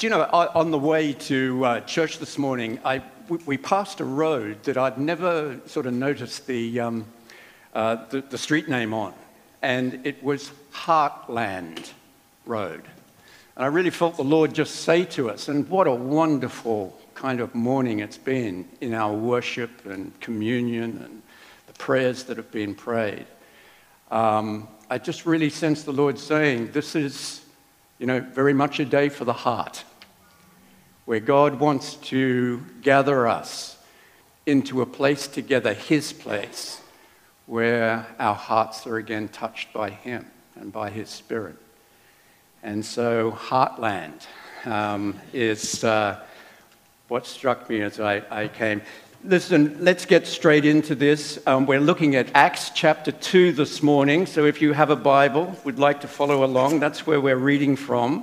Do you know, on the way to uh, church this morning, I, we passed a road that I'd never sort of noticed the, um, uh, the, the, street name on, and it was Heartland Road. And I really felt the Lord just say to us, and what a wonderful kind of morning it's been in our worship and communion and the prayers that have been prayed. Um, I just really sense the Lord saying, This is, you know, very much a day for the heart, where God wants to gather us into a place together, His place, where our hearts are again touched by Him and by His Spirit. And so, Heartland um, is uh, what struck me as I, I, came. Listen, let's get straight into this. Um, we're looking at Acts chapter 2 this morning. So, if you have a Bible, would like to follow along, that's where we're reading from.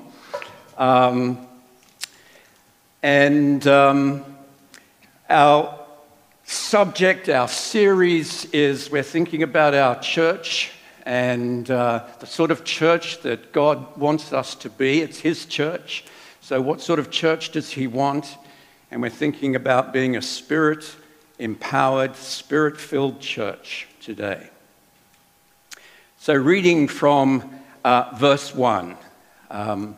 Um, and um, our subject, our series is we're thinking about our church and uh, the sort of church that God wants us to be. It's His church. So, what sort of church does He want? And we're thinking about being a spirit empowered, spirit filled church today. So, reading from uh, verse 1, um,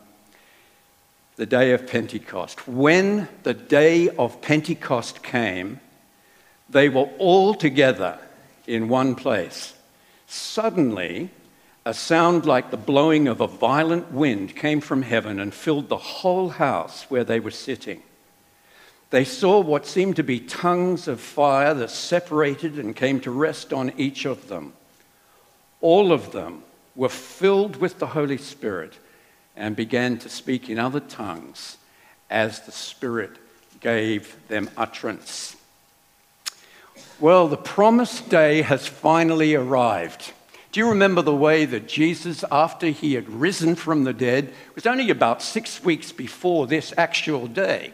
the day of Pentecost. When the day of Pentecost came, they were all together in one place. Suddenly, a sound like the blowing of a violent wind came from heaven and filled the whole house where they were sitting. They saw what seemed to be tongues of fire that separated and came to rest on each of them. All of them were filled with the Holy Spirit and began to speak in other tongues as the Spirit gave them utterance. Well, the promised day has finally arrived. Do you remember the way that Jesus, after he had risen from the dead, was only about six weeks before this actual day,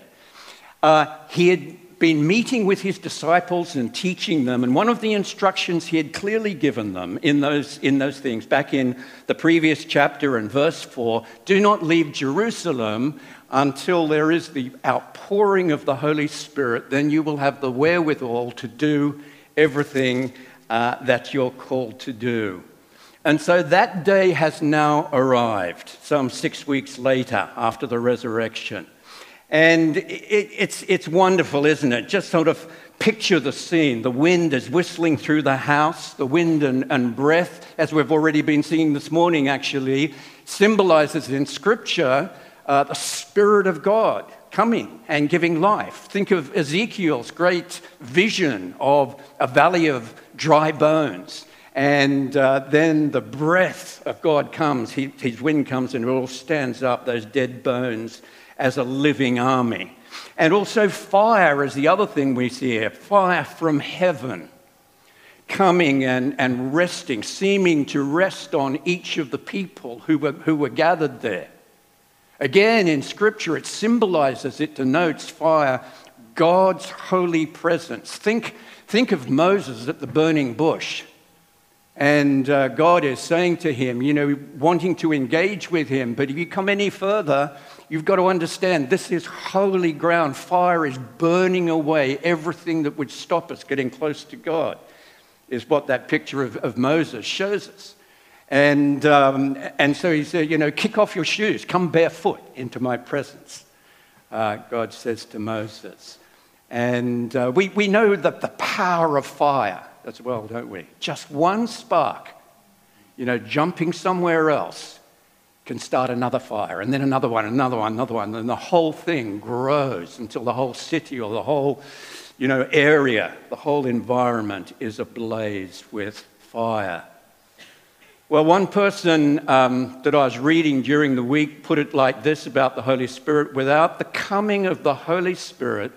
uh, he had been meeting with his disciples and teaching them. And one of the instructions he had clearly given them in those, in those things, back in the previous chapter and verse 4 do not leave Jerusalem until there is the outpouring of the Holy Spirit, then you will have the wherewithal to do everything uh, that you're called to do. And so that day has now arrived, some six weeks later after the resurrection. And it, it's, it's wonderful, isn't it? Just sort of picture the scene. The wind is whistling through the house, the wind and, and breath, as we've already been seeing this morning, actually, symbolizes in Scripture uh, the Spirit of God coming and giving life. Think of Ezekiel's great vision of a valley of dry bones. And uh, then the breath of God comes, he, his wind comes, and it all stands up, those dead bones, as a living army. And also, fire is the other thing we see here fire from heaven coming and, and resting, seeming to rest on each of the people who were, who were gathered there. Again, in Scripture, it symbolizes, it denotes fire, God's holy presence. Think, think of Moses at the burning bush. And uh, God is saying to him, you know, wanting to engage with him, but if you come any further, you've got to understand this is holy ground. Fire is burning away everything that would stop us getting close to God, is what that picture of, of Moses shows us. And, um, and so he said, You know, kick off your shoes, come barefoot into my presence, uh, God says to Moses. And uh, we, we know that the power of fire as well, don't we? Just one spark, you know, jumping somewhere else can start another fire, and then another one, another one, another one, and the whole thing grows until the whole city or the whole, you know, area, the whole environment is ablaze with fire. Well, one person um, that I was reading during the week put it like this about the Holy Spirit without the coming of the Holy Spirit,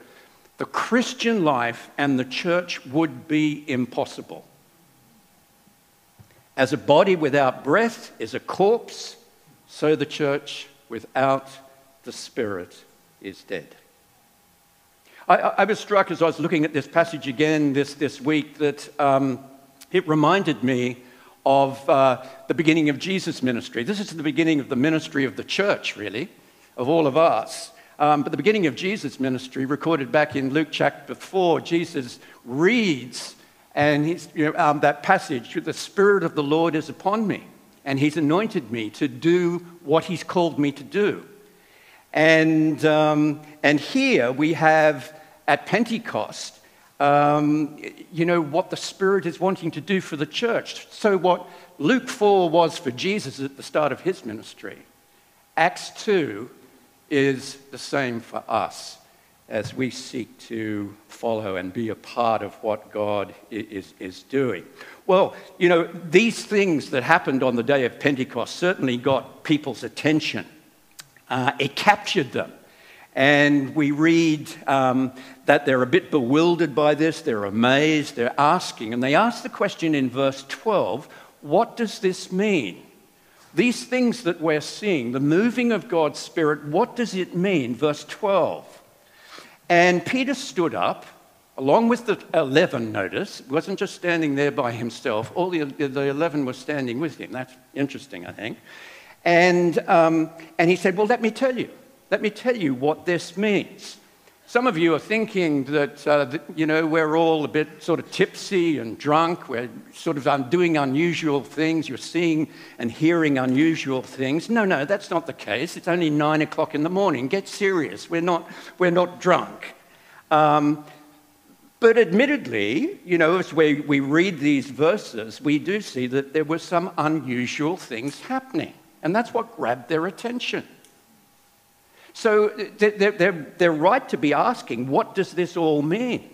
the Christian life and the church would be impossible. As a body without breath is a corpse, so the church without the Spirit is dead. I, I was struck as I was looking at this passage again this, this week that um, it reminded me of uh, the beginning of Jesus' ministry. This is the beginning of the ministry of the church, really, of all of us. Um, but the beginning of Jesus' ministry, recorded back in Luke chapter 4, Jesus reads and you know, um, that passage, the Spirit of the Lord is upon me, and he's anointed me to do what he's called me to do. And, um, and here we have at Pentecost, um, you know, what the Spirit is wanting to do for the church. So, what Luke 4 was for Jesus at the start of his ministry, Acts 2 is the same for us as we seek to follow and be a part of what God is, is doing. Well, you know, these things that happened on the day of Pentecost certainly got people's attention. Uh, it captured them. And we read um, that they're a bit bewildered by this, they're amazed, they're asking. And they ask the question in verse 12 what does this mean? These things that we're seeing, the moving of God's Spirit, what does it mean? Verse 12. And Peter stood up, along with the 11, notice, wasn't just standing there by himself, all the, the 11 were standing with him. That's interesting, I think. And, um, and he said, Well, let me tell you. Let me tell you what this means. Some of you are thinking that, uh, that, you know, we're all a bit sort of tipsy and drunk. We're sort of doing unusual things. You're seeing and hearing unusual things. No, no, that's not the case. It's only nine o'clock in the morning. Get serious. We're not, we're not drunk. Um, but admittedly, you know, as we, we read these verses, we do see that there were some unusual things happening. And that's what grabbed their attention. So they're, they're, they're right to be asking, what does this all mean?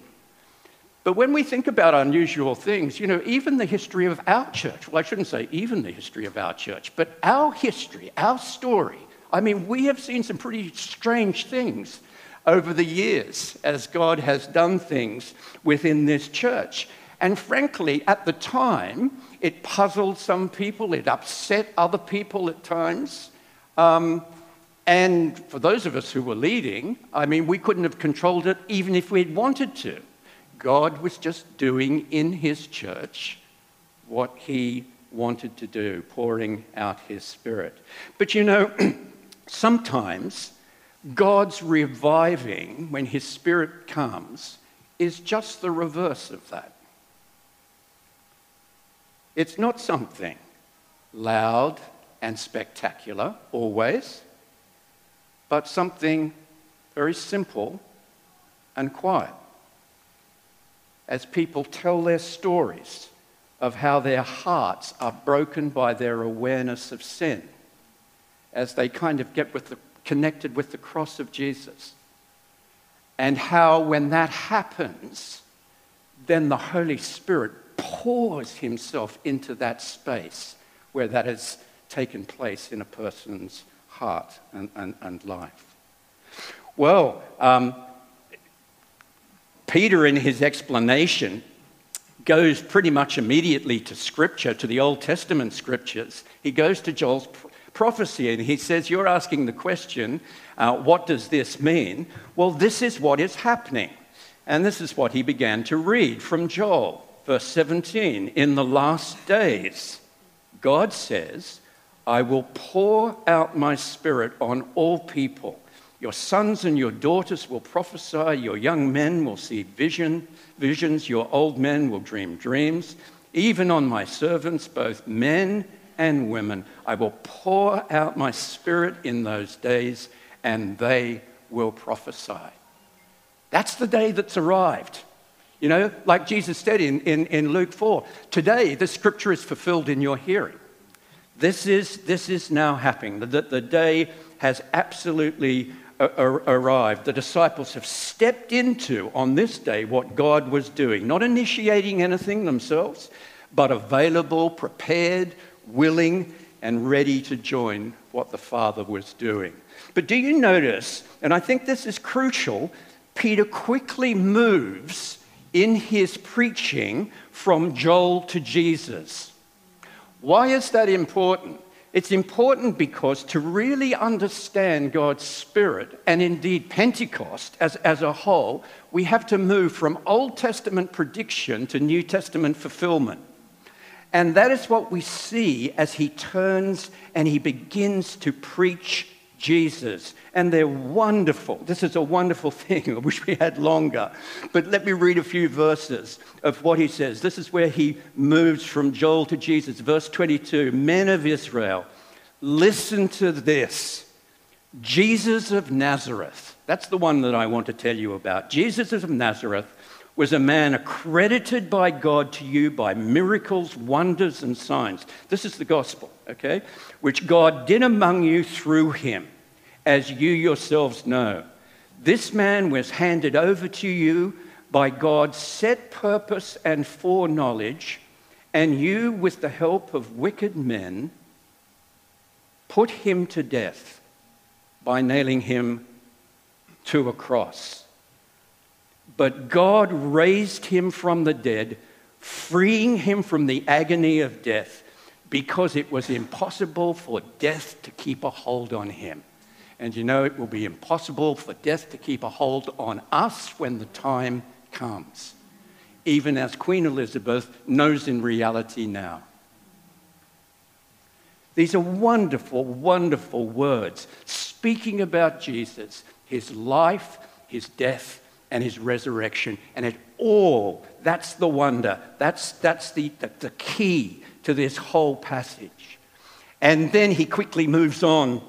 But when we think about unusual things, you know, even the history of our church, well, I shouldn't say even the history of our church, but our history, our story, I mean, we have seen some pretty strange things over the years as God has done things within this church. And frankly, at the time, it puzzled some people, it upset other people at times. Um, and for those of us who were leading, I mean, we couldn't have controlled it even if we'd wanted to. God was just doing in his church what he wanted to do, pouring out his spirit. But you know, sometimes God's reviving, when his spirit comes, is just the reverse of that. It's not something loud and spectacular always but something very simple and quiet. As people tell their stories of how their hearts are broken by their awareness of sin, as they kind of get with the, connected with the cross of Jesus, and how when that happens, then the Holy Spirit pours himself into that space where that has taken place in a person's heart and, and, and life? Well, um, Peter, in his explanation, goes pretty much immediately to Scripture, to the Old Testament Scriptures. He goes to Joel's prophecy and he says, You're asking the question, uh, what does this mean? Well, this is what is happening. And this is what he began to read from Joel, verse 17. In the last days, God says, I will pour out my spirit on all people. Your sons and your daughters will prophesy, your young men will see vision, visions, your old men will dream dreams. Even on my servants, both men and women, I will pour out my spirit in those days, and they will prophesy. That's the day that's arrived. You know, like Jesus said in, in, in Luke 4 today the scripture is fulfilled in your hearing. This is, this is now happening. The, the day has absolutely arrived. The disciples have stepped into, on this day, what God was doing, not initiating anything themselves, but available, prepared, willing, and ready to join what the Father was doing. But do you notice, and I think this is crucial, Peter quickly moves in his preaching from Joel to Jesus. Why is that important? It's important because to really understand God's Spirit, and indeed Pentecost as, as a whole, we have to move from Old Testament prediction to New Testament fulfillment. And that is what we see as he turns and he begins to preach Jesus. And they're wonderful. This is a wonderful thing. I wish we had longer. But let me read a few verses of what he says. This is where he moves from Joel to Jesus. Verse 22 Men of Israel, listen to this. Jesus of Nazareth. That's the one that I want to tell you about. Jesus of Nazareth was a man accredited by God to you by miracles, wonders, and signs. This is the gospel, okay? Which God did among you through him, as you yourselves know. This man was handed over to you by God's set purpose and foreknowledge, and you, with the help of wicked men, put him to death by nailing him to a cross. But God raised him from the dead, freeing him from the agony of death because it was impossible for death to keep a hold on him. And you know, it will be impossible for death to keep a hold on us when the time comes, even as Queen Elizabeth knows in reality now. These are wonderful, wonderful words speaking about Jesus, his life, his death, and his resurrection. And it all, that's the wonder. That's, that's the, the, the key to this whole passage. And then he quickly moves on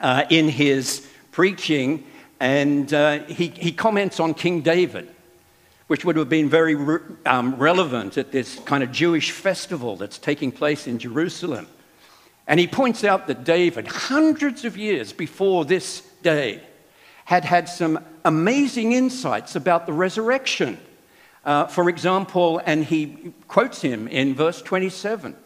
uh, in his preaching and uh, he, he comments on King David, which would have been very re- um, relevant at this kind of Jewish festival that's taking place in Jerusalem. And he points out that David, hundreds of years before this day, had had some amazing insights about the resurrection. Uh, for example, and he quotes him in verse 27,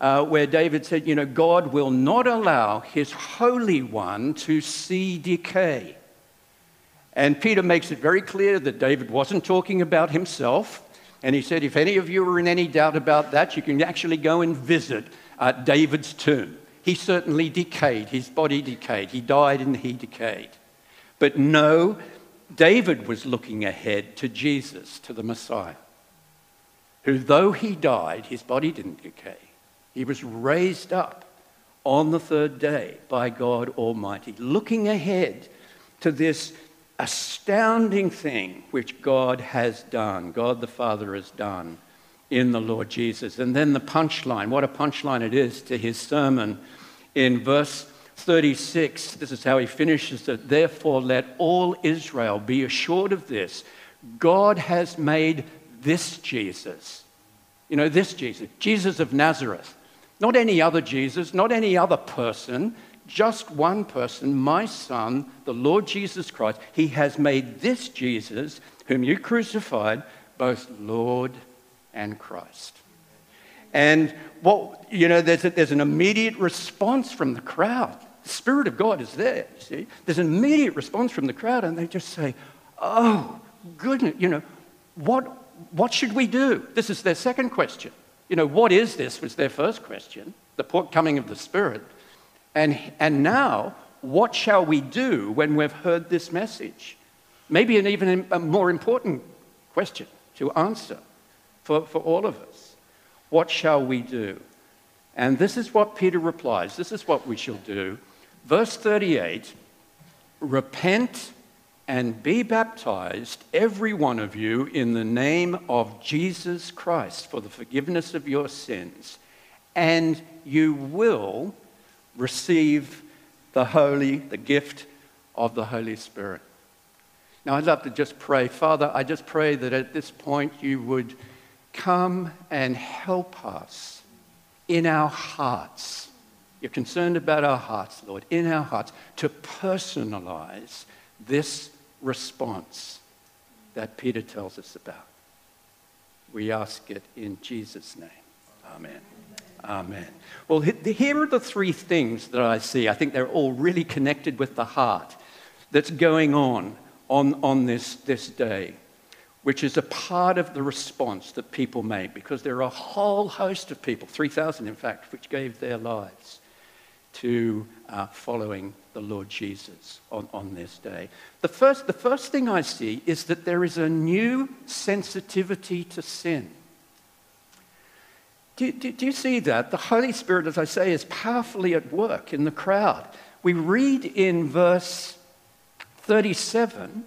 uh, where David said, You know, God will not allow his Holy One to see decay. And Peter makes it very clear that David wasn't talking about himself. And he said, If any of you are in any doubt about that, you can actually go and visit uh, David's tomb. He certainly decayed, his body decayed. He died and he decayed. But no, David was looking ahead to Jesus, to the Messiah, who, though he died, his body didn't decay. He was raised up on the third day by God Almighty, looking ahead to this astounding thing which God has done, God the Father has done in the Lord Jesus. And then the punchline, what a punchline it is to his sermon in verse 36, this is how he finishes it. Therefore, let all Israel be assured of this God has made this Jesus. You know, this Jesus, Jesus of Nazareth. Not any other Jesus, not any other person, just one person, my son, the Lord Jesus Christ. He has made this Jesus, whom you crucified, both Lord and Christ. And what, you know, there's, a, there's an immediate response from the crowd. The Spirit of God is there, you see. There's an immediate response from the crowd, and they just say, Oh, goodness, you know, what, what should we do? This is their second question. You know, what is this was their first question, the coming of the Spirit. And, and now, what shall we do when we've heard this message? Maybe an even a more important question to answer for, for all of us. What shall we do? And this is what Peter replies. This is what we shall do. Verse 38 Repent and be baptized, every one of you, in the name of Jesus Christ for the forgiveness of your sins, and you will receive the holy, the gift of the Holy Spirit. Now, I'd love to just pray. Father, I just pray that at this point you would come and help us in our hearts you're concerned about our hearts, Lord, in our hearts, to personalize this response that Peter tells us about. We ask it in Jesus' name. Amen. Amen. Well, here are the three things that I see. I think they're all really connected with the heart that's going on on, on this, this day, which is a part of the response that people made because there are a whole host of people, 3,000 in fact, which gave their lives to uh, following the Lord Jesus on, on this day. The first, the first thing I see is that there is a new sensitivity to sin. Do, do, do, you see that? The Holy Spirit, as I say, is powerfully at work in the crowd we read in verse 37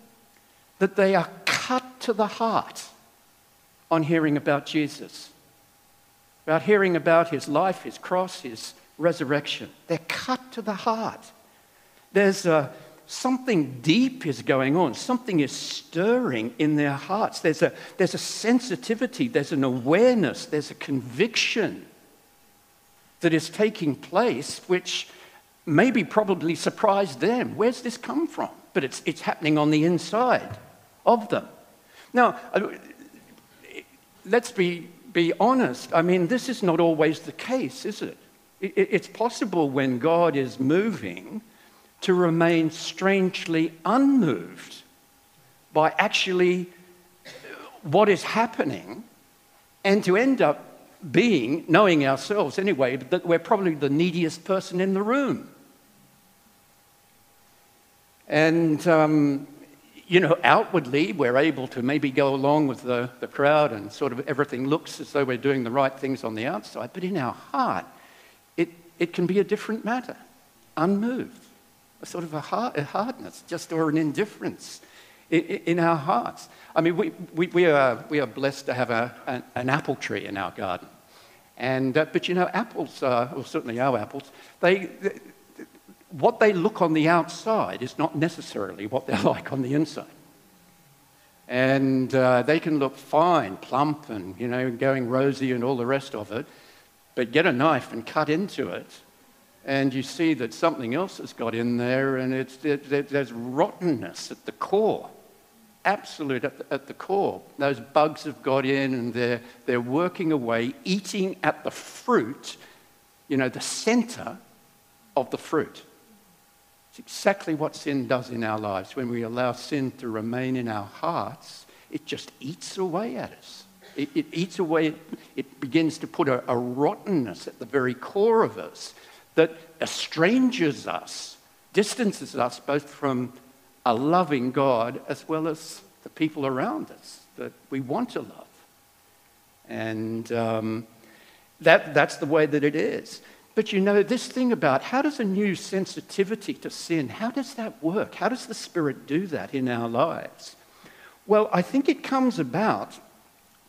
that they are cut to the heart on hearing about Jesus, about hearing about his life, his cross, his resurrection. They're cut to the heart. There's a, something deep is going on, something is stirring in their hearts. There's a, there's a sensitivity, there's an awareness, there's a conviction that is taking place, which maybe probably surprised them. Where's this come from? But it's, it's happening on the inside of them. Now, uh, let's be, be honest. I mean, this is not always the case, is it? It it's possible when God is moving to remain strangely unmoved by actually what is happening and to end up being, knowing ourselves anyway, that we're probably the neediest person in the room. And, um, you know, outwardly, we're able to maybe go along with the, the crowd and sort of everything looks as though we're doing the right things on the outside. But in our heart, it, can be a different matter, unmoved a sort of a, hard, a hardness, just or an indifference in, in our hearts. I mean, we, we, we, are, we are blessed to have a, an, an apple tree in our garden. And, uh, but you know, apples, uh, well, certainly our apples, they, they, what they look on the outside is not necessarily what they're like on the inside. And uh, they can look fine, plump, and, you know, going rosy and all the rest of it. But get a knife and cut into it, and you see that something else has got in there, and it's, there's rottenness at the core, absolute at the, at the core. Those bugs have got in, and they're, they're working away, eating at the fruit, you know, the center of the fruit. It's exactly what sin does in our lives. When we allow sin to remain in our hearts, it just eats away at us. It, it eats away, it, begins to put a, a rottenness at the very core of us that estranges us, distances us both from a loving God as well as the people around us that we want to love. And um, that, that's the way that it is. But you know, this thing about how does a new sensitivity to sin, how does that work? How does the Spirit do that in our lives? Well, I think it comes about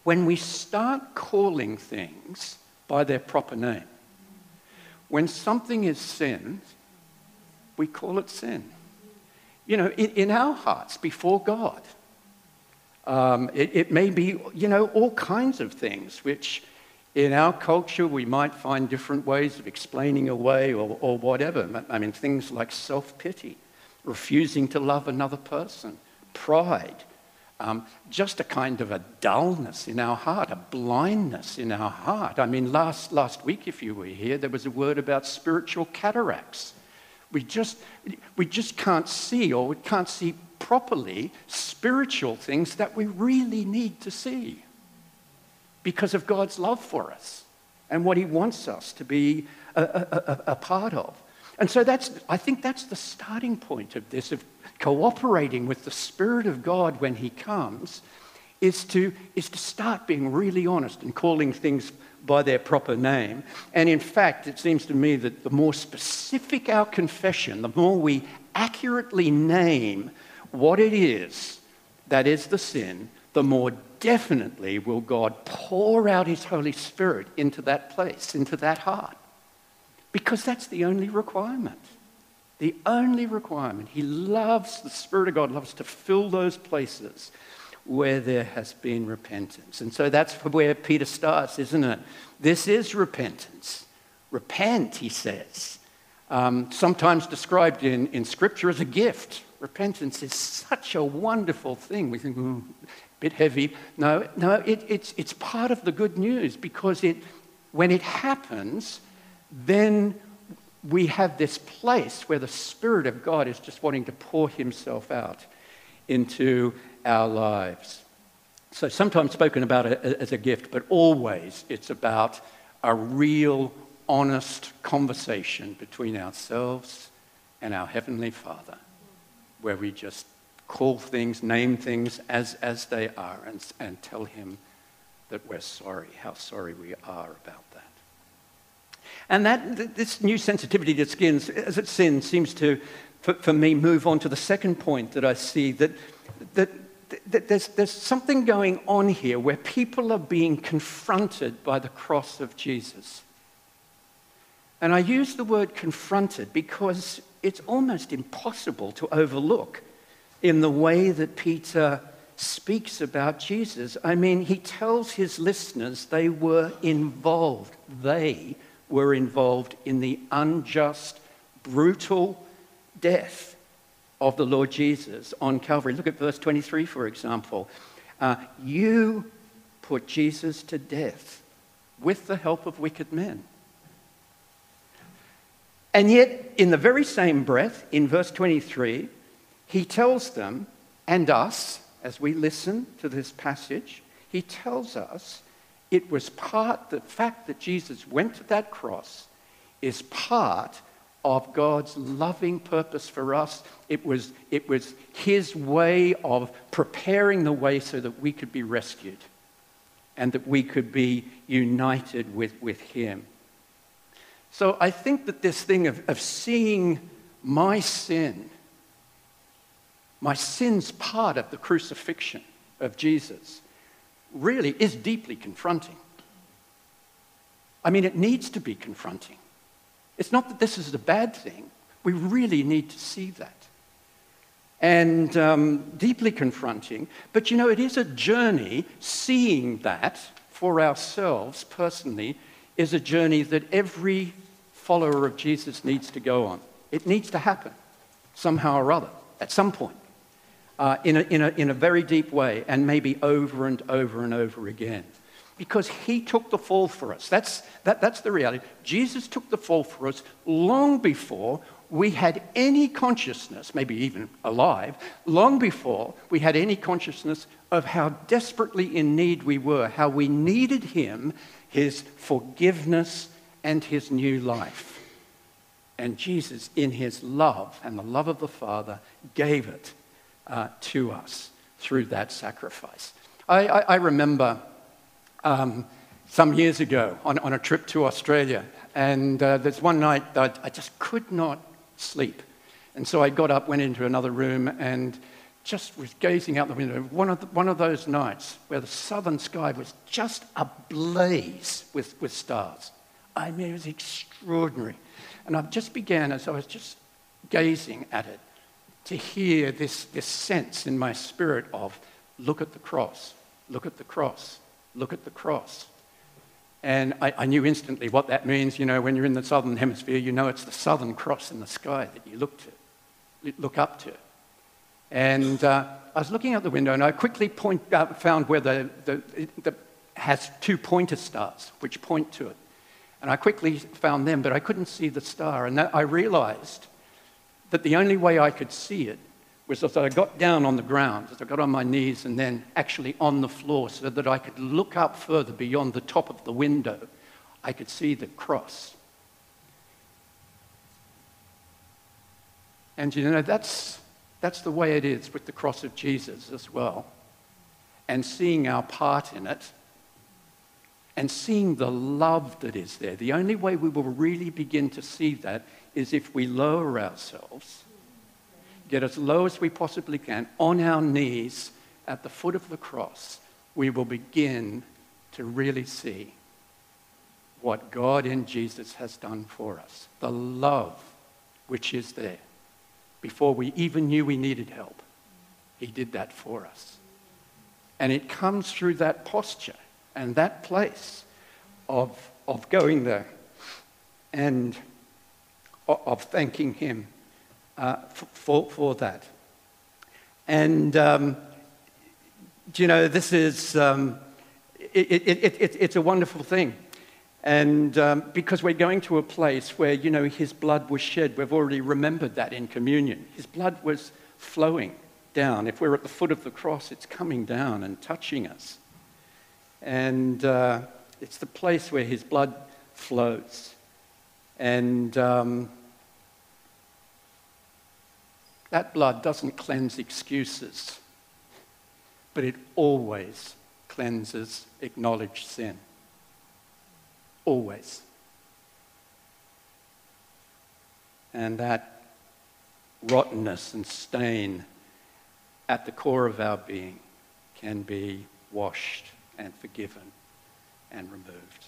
when we start calling things by their proper name. When something is sin, we call it sin. You know, in, in our hearts before God. Um, it, it may be, you know, all kinds of things which in our culture we might find different ways of explaining away or, or whatever. I mean, things like self pity, refusing to love another person, pride, um, just a kind of a dullness in our heart, a blindness in our heart. I mean, last, last week, if you were here, there was a word about spiritual cataracts. We just, we just can't see, or we can't see properly, spiritual things that we really need to see because of God's love for us and what He wants us to be a, a, a, a part of. And so that's, I think that's the starting point of this, of cooperating with the Spirit of God when He comes, is to, is to start being really honest and calling things by their proper name. And in fact, it seems to me that the more specific our confession, the more we accurately name what it is that is the sin, the more definitely will God pour out His Holy Spirit into that place, into that heart. Because that's the only requirement. The only requirement. He loves, the Spirit of God loves to fill those places where there has been repentance. And so that's where Peter starts, isn't it? This is repentance. Repent, he says. Um, sometimes described in, in Scripture as a gift. Repentance is such a wonderful thing. We think, oh, a bit heavy. No, no, it, it's, it's part of the good news because it, when it happens, then we have this place where the Spirit of God is just wanting to pour Himself out into our lives. So, sometimes spoken about as a gift, but always it's about a real, honest conversation between ourselves and our Heavenly Father, where we just call things, name things as, as they are, and, and tell Him that we're sorry, how sorry we are about that. And that, this new sensitivity to skin, as it sins, seems to, for, for me, move on to the second point that I see that, that, that there's, there's something going on here where people are being confronted by the cross of Jesus. And I use the word confronted because it's almost impossible to overlook in the way that Peter speaks about Jesus. I mean, he tells his listeners they were involved. They were involved in the unjust, brutal death of the Lord Jesus on Calvary. Look at verse 23, for example. Uh, you put Jesus to death with the help of wicked men. And yet, in the very same breath, in verse 23, he tells them and us, as we listen to this passage, he tells us it was part, the fact that Jesus went to that cross is part of God's loving purpose for us. It was, it was his way of preparing the way so that we could be rescued and that we could be united with, with him. So I think that this thing of, of seeing my sin, my sin's part of the crucifixion of Jesus, really is deeply confronting. I mean, it needs to be confronting. It's not that this is a bad thing. We really need to see that. And um, deeply confronting. But you know, it is a journey, seeing that for ourselves personally, is a journey that every follower of Jesus needs to go on. It needs to happen somehow or other, at some point uh, in, a, in, a, in a very deep way and maybe over and over and over again. Because he took the fall for us. That's, that, that's the reality. Jesus took the fall for us long before we had any consciousness, maybe even alive, long before we had any consciousness of how desperately in need we were, how we needed him, his forgiveness, and his new life. And Jesus, in his love and the love of the Father, gave it uh, to us through that sacrifice. I, I, I remember um, some years ago on, on, a trip to Australia, and uh, there's one night that I just could not sleep. And so I got up, went into another room, and just was gazing out the window. One of, the, one of those nights where the southern sky was just ablaze with, with stars. I mean, it was extraordinary. And I just began, as I was just gazing at it, to hear this, this sense in my spirit of look at the cross, look at the cross, look at the cross. And I, I, knew instantly what that means. You know, when you're in the southern hemisphere, you know it's the southern cross in the sky that you look to, look up to. And uh, I was looking out the window, and I quickly point, uh, found where the, the, the has two pointer stars which point to it. And I quickly found them, but I couldn't see the star. And I realized that the only way I could see it was that I got down on the ground, as I got on my knees and then actually on the floor so that I could look up further beyond the top of the window. I could see the cross. And you know, that's, that's the way it is with the cross of Jesus as well. And seeing our part in it and seeing the love that is there. The only way we will really begin to see that is if we lower ourselves, get as low as we possibly can, on our knees at the foot of the cross, we will begin to really see what God in Jesus has done for us. The love which is there. Before we even knew we needed help, He did that for us. And it comes through that posture and that place of, of going there and of thanking Him uh, for, for that. And, um, you know, this is, um, it, it, it, it's a wonderful thing. And um, because we're going to a place where, you know, His blood was shed, we've already remembered that in communion. His blood was flowing down. If we're at the foot of the cross, it's coming down and touching us. And uh, it's the place where His blood flows. And um, that blood doesn't cleanse excuses, but it always cleanses acknowledged sin. Always. and that rottenness and stain at the core of our being can be washed and forgiven and removed.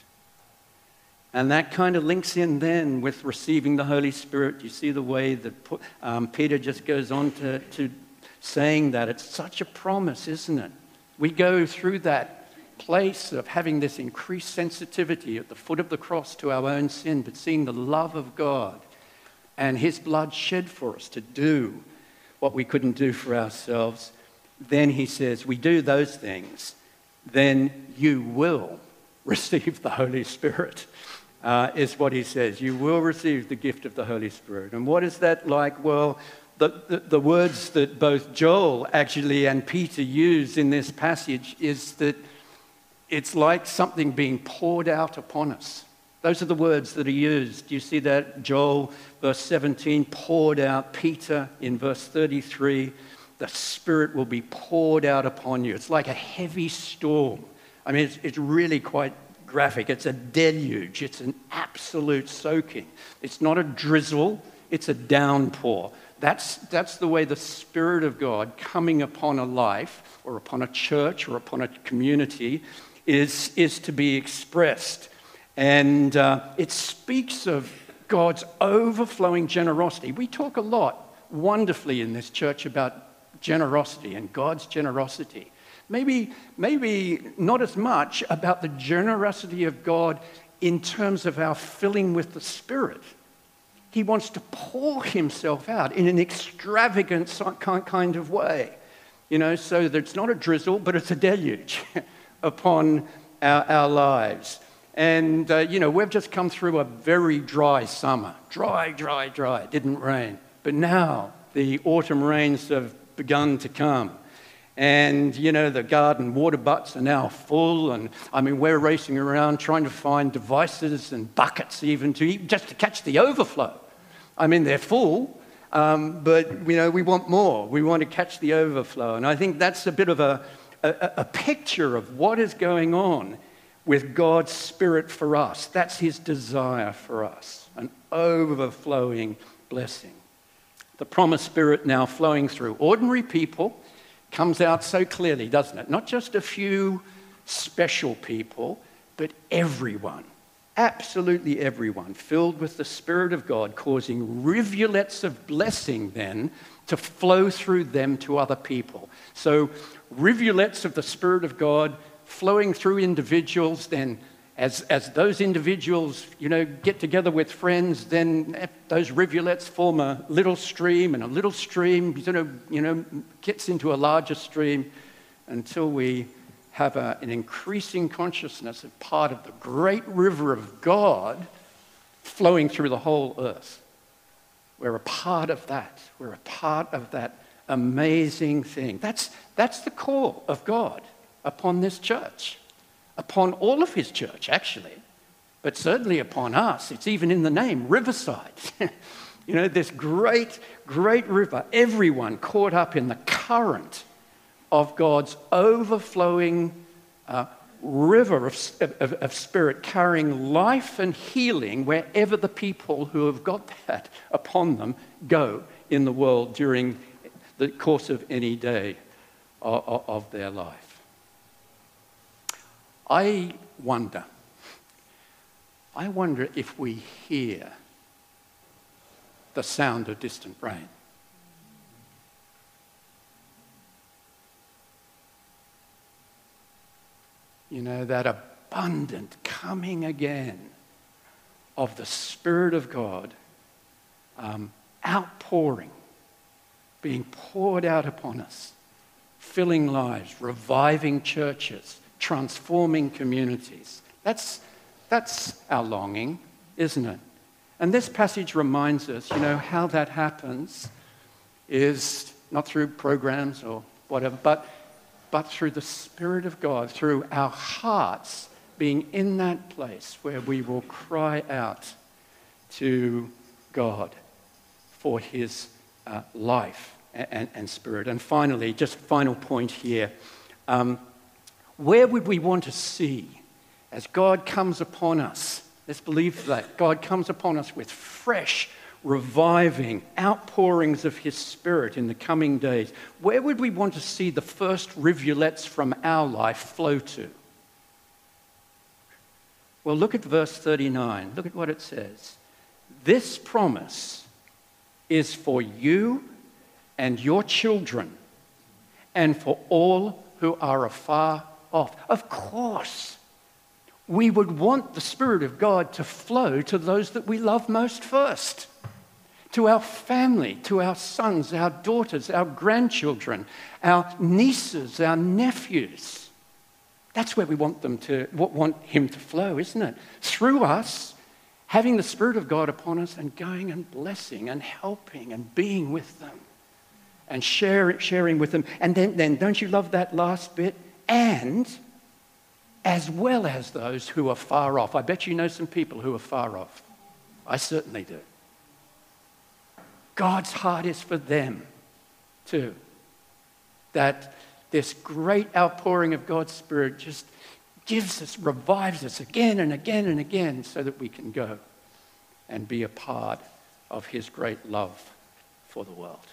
And that kind of links in then with receiving the Holy Spirit. You see the way that um, Peter just goes on to, to saying that. It's such a promise, isn't it? We go through that place of having this increased sensitivity at the foot of the cross to our own sin, but seeing the love of God and His blood shed for us to do what we couldn't do for ourselves. Then He says, We do those things, then you will receive the Holy Spirit. Uh, is what he says. You will receive the gift of the Holy Spirit. And what is that like? Well, the, the, the, words that both Joel actually and Peter use in this passage is that it's like something being poured out upon us. Those are the words that are used. Do you see that? Joel, verse 17, poured out. Peter, in verse 33, the Spirit will be poured out upon you. It's like a heavy storm. I mean, it's, it's really quite graphic. It's a deluge, it's an absolute soaking. It's not a drizzle, it's a downpour. That's, that's the way the Spirit of God coming upon a life or upon a church or upon a community is, is to be expressed. And uh, it speaks of God's overflowing generosity. We talk a lot wonderfully in this church about generosity and God's generosity. Maybe, maybe not as much about the generosity of God in terms of our filling with the Spirit. He wants to pour himself out in an extravagant kind of way, you know, so that it's not a drizzle, but it's a deluge upon our, our lives. And, uh, you know, we've just come through a very dry summer. Dry, dry, dry. It didn't rain. But now the autumn rains have begun to come. And, you know, the garden water butts are now full. And, I mean, we're racing around trying to find devices and buckets even to eat, just to catch the overflow. I mean, they're full, um, but, you know, we want more. We want to catch the overflow. And I think that's a bit of a, a, a picture of what is going on with God's Spirit for us. That's His desire for us, an overflowing blessing. The promised Spirit now flowing through ordinary people comes out so clearly, doesn't it? Not just a few special people, but everyone, absolutely everyone, filled with the Spirit of God, causing rivulets of blessing then to flow through them to other people. So, rivulets of the Spirit of God flowing through individuals, then as, as those individuals, you know, get together with friends, then eh, those rivulets form a little stream, and a little stream sort of, you know, gets into a larger stream until we have a, an increasing consciousness of part of the great river of God flowing through the whole earth. We're a part of that. We're a part of that amazing thing. That's, that's the call of God upon this church upon all of his church, actually, but certainly upon us. It's even in the name, Riverside. you know, this great, great river, everyone caught up in the current of God's overflowing uh, river of, of, of, spirit, carrying life and healing wherever the people who have got that upon them go in the world during the course of any day of, of their life. I wonder, I wonder if we hear the sound of distant rain. You know, that abundant coming again of the Spirit of God um, outpouring, being poured out upon us, filling lives, reviving churches transforming communities. That's, that's our longing, isn't it? And this passage reminds us, you know, how that happens is not through programs or whatever, but, but through the Spirit of God, through our hearts being in that place where we will cry out to God for His uh, life and, and, and, spirit. And finally, just final point here. Um, where would we want to see as God comes upon us? Let's believe that. God comes upon us with fresh, reviving outpourings of His Spirit in the coming days, where would we want to see the first rivulets from our life flow to? Well, look at verse 39. Look at what it says. This promise is for you and your children and for all who are afar off. Of course, we would want the Spirit of God to flow to those that we love most first to our family, to our sons, our daughters, our grandchildren, our nieces, our nephews. That's where we want them to want him to flow, isn't it? Through us, having the Spirit of God upon us and going and blessing and helping and being with them and share, sharing with them. And then, then, don't you love that last bit? And as well as those who are far off. I bet you know some people who are far off. I certainly do. God's heart is for them too. That this great outpouring of God's Spirit just gives us, revives us again and again and again so that we can go and be a part of His great love for the world.